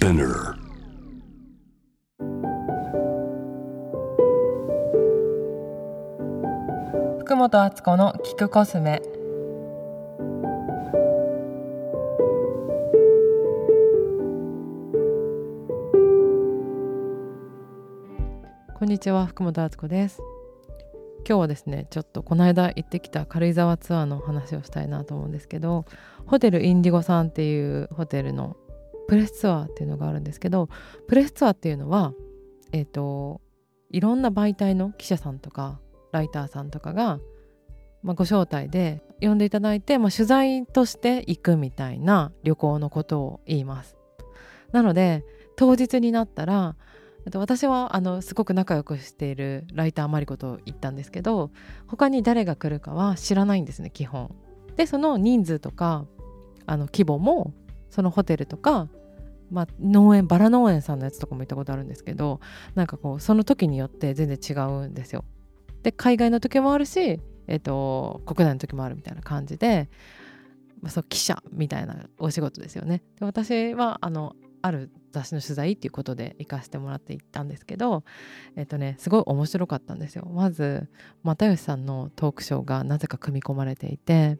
Spinner. 福本敦子の聞くコスメこんにちは福本敦子です今日はですねちょっとこの間行ってきた軽井沢ツアーの話をしたいなと思うんですけどホテルインディゴさんっていうホテルのプレスツアーっていうのがあるんですけどプレスツアーっていうのはえっ、ー、といろんな媒体の記者さんとかライターさんとかが、まあ、ご招待で呼んでいただいて、まあ、取材として行くみたいな旅行のことを言います。なので当日になったら私はあのすごく仲良くしているライターマリコと行ったんですけど他に誰が来るかは知らないんですね基本。でその人数とかあの規模もそのホテルとか、まあ、農園バラ農園さんのやつとかも行ったことあるんですけどなんかこうその時によって全然違うんですよ。で海外の時もあるし、えーと、国内の時もあるみたいな感じで、まあ、そう記者みたいなお仕事ですよね。で私はあのある雑誌の取材っていうことで行かせてもらって行ったんですけどえっ、とねすごい面白かったんですよ。まず又吉さんのトークショーがなぜか組み込まれていて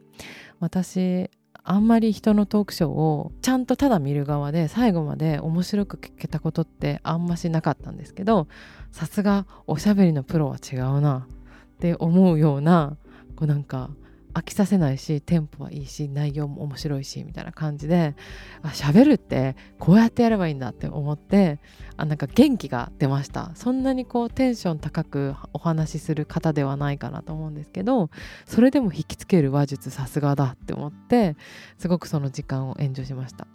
私あんまり人のトークショーをちゃんとただ見る側で最後まで面白く聞けたことってあんましなかったんですけどさすがおしゃべりのプロは違うなって思うようなこうなんか飽きさせないしテンポはいいし内容も面白いしみたいな感じであ喋るってこうやってやればいいんだって思ってあなんか元気が出ました。そんなにこうテンション高くお話しする方ではないかなと思うんですけどそれでも引きつける話術さすがだって思ってすごくその時間をエンジョイしました。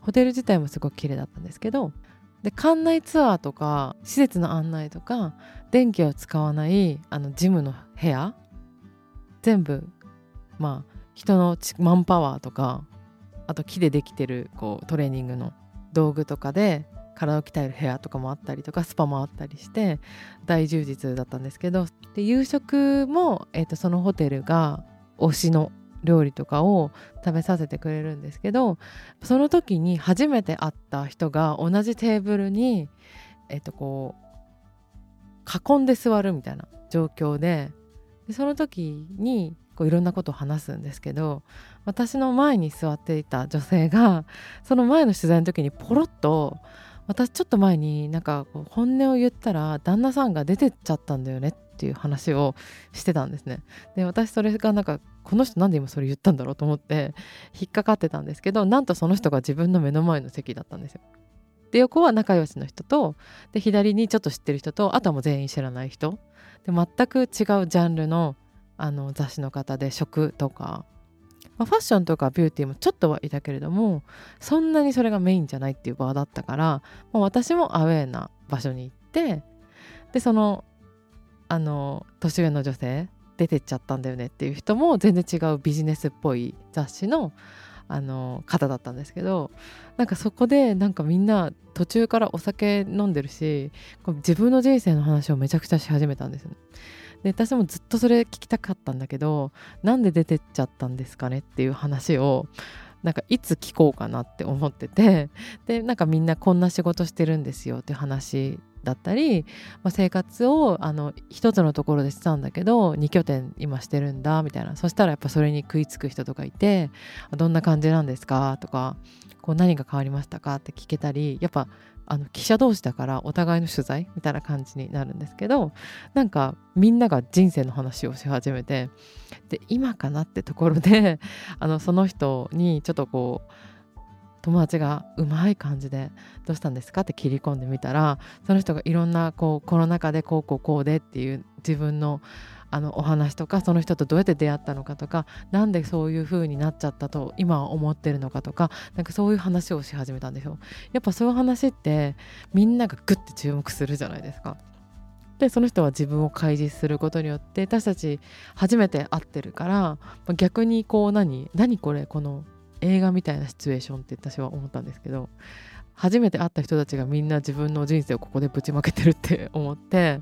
ホテル自体もすごく綺麗だったんですけどで館内ツアーとか施設の案内とか電気を使わないあのジムの部屋全部まあ人のマンパワーとかあと木でできてるこうトレーニングの道具とかで体を鍛える部屋とかもあったりとかスパもあったりして大充実だったんですけどで夕食も、えーと、そのホテルが推しの料理とかを食べさせてくれるんですけどその時に初めて会った人が同じテーブルにえ、ー、とこう囲んで座るみたいな状況ででその時にこういろんなことを話すんですけど私の前に座っていた女性がその前の取材の時にポロッと私ちょっと前になんかこう本音を言ったら旦那さんが出てっちゃったんだよねっていう話をしてたんですね。で私それがなんかこの人なんで今それ言ったんだろうと思って引っかかってたんですけどなんとその人が自分の目の前の席だったんですよ。で横は仲良しの人とで左にちょっと知ってる人とあとはもう全員知らない人で全く違うジャンルのあの雑誌の方で食とか、まあ、ファッションとかビューティーもちょっとはいたけれどもそんなにそれがメインじゃないっていう場だったから、まあ、私もアウェーな場所に行ってでそのあの年上の女性出てっちゃったんだよねっていう人も全然違うビジネスっぽい雑誌のあの方だったんですけどなんかそこでなんかみんな途中からお酒飲んでるし自分の人生の話をめちゃくちゃし始めたんですよね。で私もずっとそれ聞きたかったんだけどなんで出てっちゃったんですかねっていう話をなんかいつ聞こうかなって思っててでなんかみんなこんな仕事してるんですよって話だったり、まあ、生活をあの一つのところでしてたんだけど2拠点今してるんだみたいな。そしたらやっぱそれに食いつく人とかいてどんな感じなんですか？とかこう何が変わりましたか？って聞けたりやっぱあの記者同士だからお互いの取材みたいな感じになるんですけどなんかみんなが人生の話をし始めてで今かなってところで あのその人にちょっとこう友達がうまい感じで「どうしたんですか?」って切り込んでみたらその人がいろんなこうコロナ禍でこうこうこうでっていう自分のあのお話とかその人とどうやって出会ったのかとか何でそういう風になっちゃったと今は思ってるのかとかなんかそういう話をし始めたんですよ。やっぱそういう話ってみんながグッて注目するじゃないですか。でその人は自分を開示することによって私たち初めて会ってるから逆にこう何何これこの映画みたいなシチュエーションって私は思ったんですけど初めて会った人たちがみんな自分の人生をここでぶちまけてるって 思って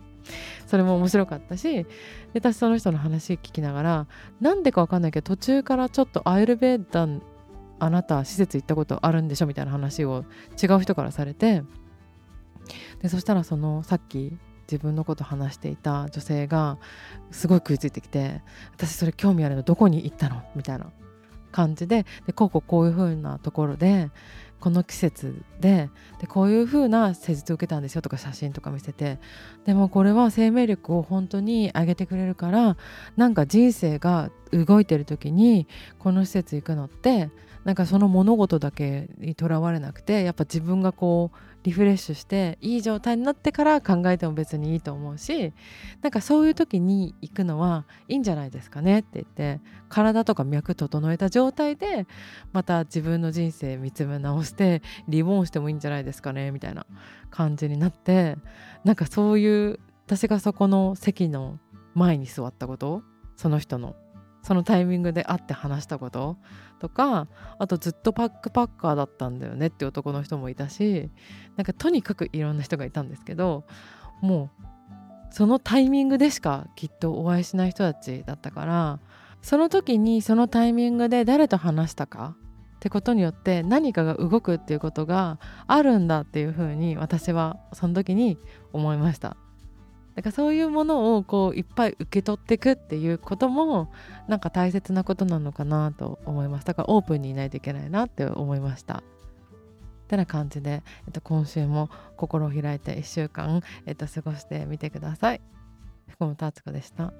それも面白かったし私その人の話聞きながらなんでか分かんないけど途中からちょっとアイルベーダンあなた施設行ったことあるんでしょみたいな話を違う人からされてでそしたらそのさっき自分のこと話していた女性がすごい食いついてきて私それ興味あるのどこに行ったのみたいな。感じででこうこうこういう風なところでこの季節ででこういう風な施術を受けたんですよとか写真とか見せてでもこれは生命力を本当に上げてくれるからなんか人生が動いてる時にこの施設行くのってなんかその物事だけにとらわれなくてやっぱ自分がこうリフレッシュしていい状態になってから考えても別にいいと思うしなんかそういう時に行くのはいいんじゃないですかねって言って体とか脈整えた状態でまた自分の人生見つめ直してリボンしてもいいんじゃないですかねみたいな感じになってなんかそういう私がそこの席の前に座ったことその人のそのタイミングで会って話したこと？とかあとずっとパックパッカーだったんだよねって男の人もいたしなんかとにかくいろんな人がいたんですけどもうそのタイミングでしかきっとお会いしない人たちだったからその時にそのタイミングで誰と話したか？ってことによって何かが動くっていうことがあるんだっていうふうに私はその時に思いました。だからそういうものをこういっぱい受け取っていくっていうこともなんか大切なことなのかなと思います。だからオープンにいないといけないなって思いました。てな感じで、えっと、今週も心を開いて1週間、えっと、過ごしてみてください。福本敦子でした。